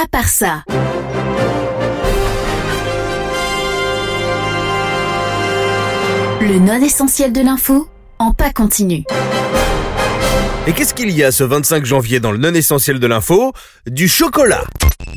à part ça. Le non essentiel de l'info en pas continu. Et qu'est-ce qu'il y a ce 25 janvier dans le non essentiel de l'info? Du chocolat.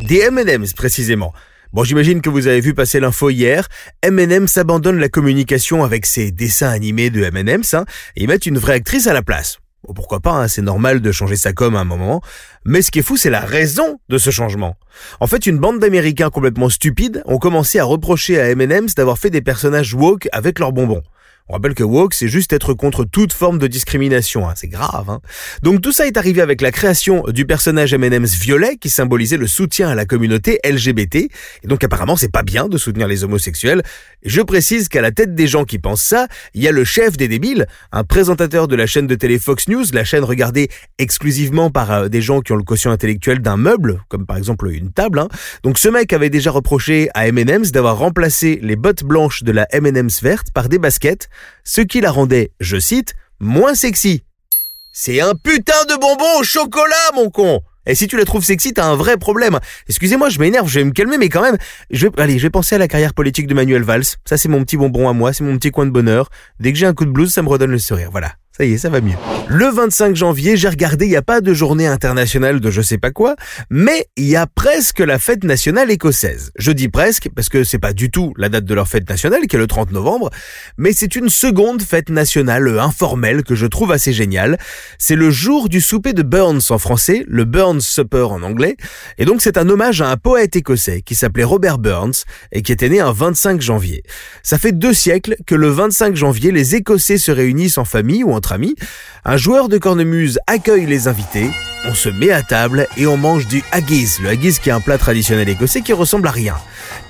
Des M&M's précisément. Bon, j'imagine que vous avez vu passer l'info hier. M&M's abandonne la communication avec ses dessins animés de M&M's hein, et ils mettent une vraie actrice à la place. Pourquoi pas, hein, c'est normal de changer sa com à un moment. Mais ce qui est fou, c'est la raison de ce changement. En fait, une bande d'Américains complètement stupides ont commencé à reprocher à M&M's d'avoir fait des personnages woke avec leurs bonbons. On rappelle que woke, c'est juste être contre toute forme de discrimination. Hein. C'est grave. Hein. Donc tout ça est arrivé avec la création du personnage M&M's violet qui symbolisait le soutien à la communauté LGBT. Et donc apparemment, c'est pas bien de soutenir les homosexuels. Je précise qu'à la tête des gens qui pensent ça, il y a le chef des débiles, un présentateur de la chaîne de télé Fox News, la chaîne regardée exclusivement par euh, des gens qui ont le quotient intellectuel d'un meuble, comme par exemple une table. Hein. Donc ce mec avait déjà reproché à M&M's d'avoir remplacé les bottes blanches de la M&M's verte par des baskets ce qui la rendait, je cite, moins sexy. C'est un putain de bonbon au chocolat, mon con et si tu la trouves sexy, t'as un vrai problème. Excusez-moi, je m'énerve, je vais me calmer, mais quand même, je vais, allez, je vais penser à la carrière politique de Manuel Valls. Ça, c'est mon petit bonbon à moi, c'est mon petit coin de bonheur. Dès que j'ai un coup de blues, ça me redonne le sourire. Voilà. Ça y est, ça va mieux. Le 25 janvier, j'ai regardé, il n'y a pas de journée internationale de je sais pas quoi, mais il y a presque la fête nationale écossaise. Je dis presque parce que c'est pas du tout la date de leur fête nationale, qui est le 30 novembre, mais c'est une seconde fête nationale informelle que je trouve assez géniale. C'est le jour du souper de Burns en français, le Burns Supper en anglais, et donc c'est un hommage à un poète écossais qui s'appelait Robert Burns et qui était né un 25 janvier. Ça fait deux siècles que le 25 janvier, les Écossais se réunissent en famille ou en un joueur de cornemuse accueille les invités, on se met à table et on mange du haggis, le haggis qui est un plat traditionnel écossais qui ressemble à rien.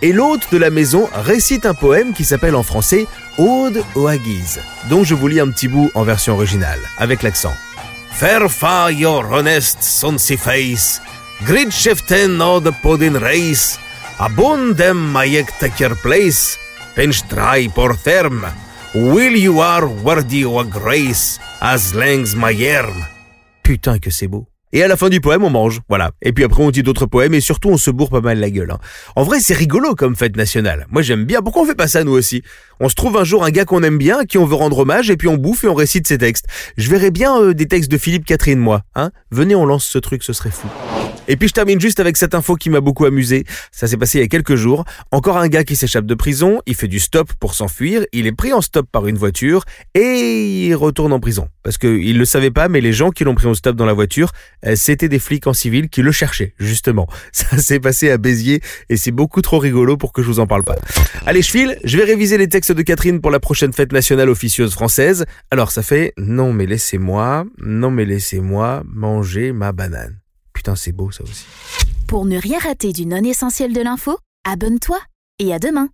Et l'hôte de la maison récite un poème qui s'appelle en français Ode au haggis, dont je vous lis un petit bout en version originale, avec l'accent. Fair your honest sonsi face, grid shiften of the pudding race, abundem mayek place, pinch try por term, Will you are worthy of grace as langs my arm? Putain que c'est beau. Et à la fin du poème, on mange, voilà. Et puis après, on dit d'autres poèmes et surtout, on se bourre pas mal la gueule. Hein. En vrai, c'est rigolo comme fête nationale. Moi, j'aime bien. Pourquoi on fait pas ça, nous aussi? On se trouve un jour un gars qu'on aime bien, à qui on veut rendre hommage, et puis on bouffe et on récite ses textes. Je verrais bien euh, des textes de Philippe Catherine, moi. Hein Venez, on lance ce truc, ce serait fou. Et puis je termine juste avec cette info qui m'a beaucoup amusé. Ça s'est passé il y a quelques jours. Encore un gars qui s'échappe de prison, il fait du stop pour s'enfuir, il est pris en stop par une voiture et il retourne en prison. Parce qu'il le savait pas, mais les gens qui l'ont pris en stop dans la voiture, euh, c'était des flics en civil qui le cherchaient, justement. Ça s'est passé à Béziers et c'est beaucoup trop rigolo pour que je vous en parle pas. Allez, je file, je vais réviser les textes de Catherine pour la prochaine fête nationale officieuse française. Alors ça fait non mais laissez-moi, non mais laissez-moi manger ma banane. Putain, c'est beau ça aussi. Pour ne rien rater du non essentiel de l'info, abonne-toi et à demain.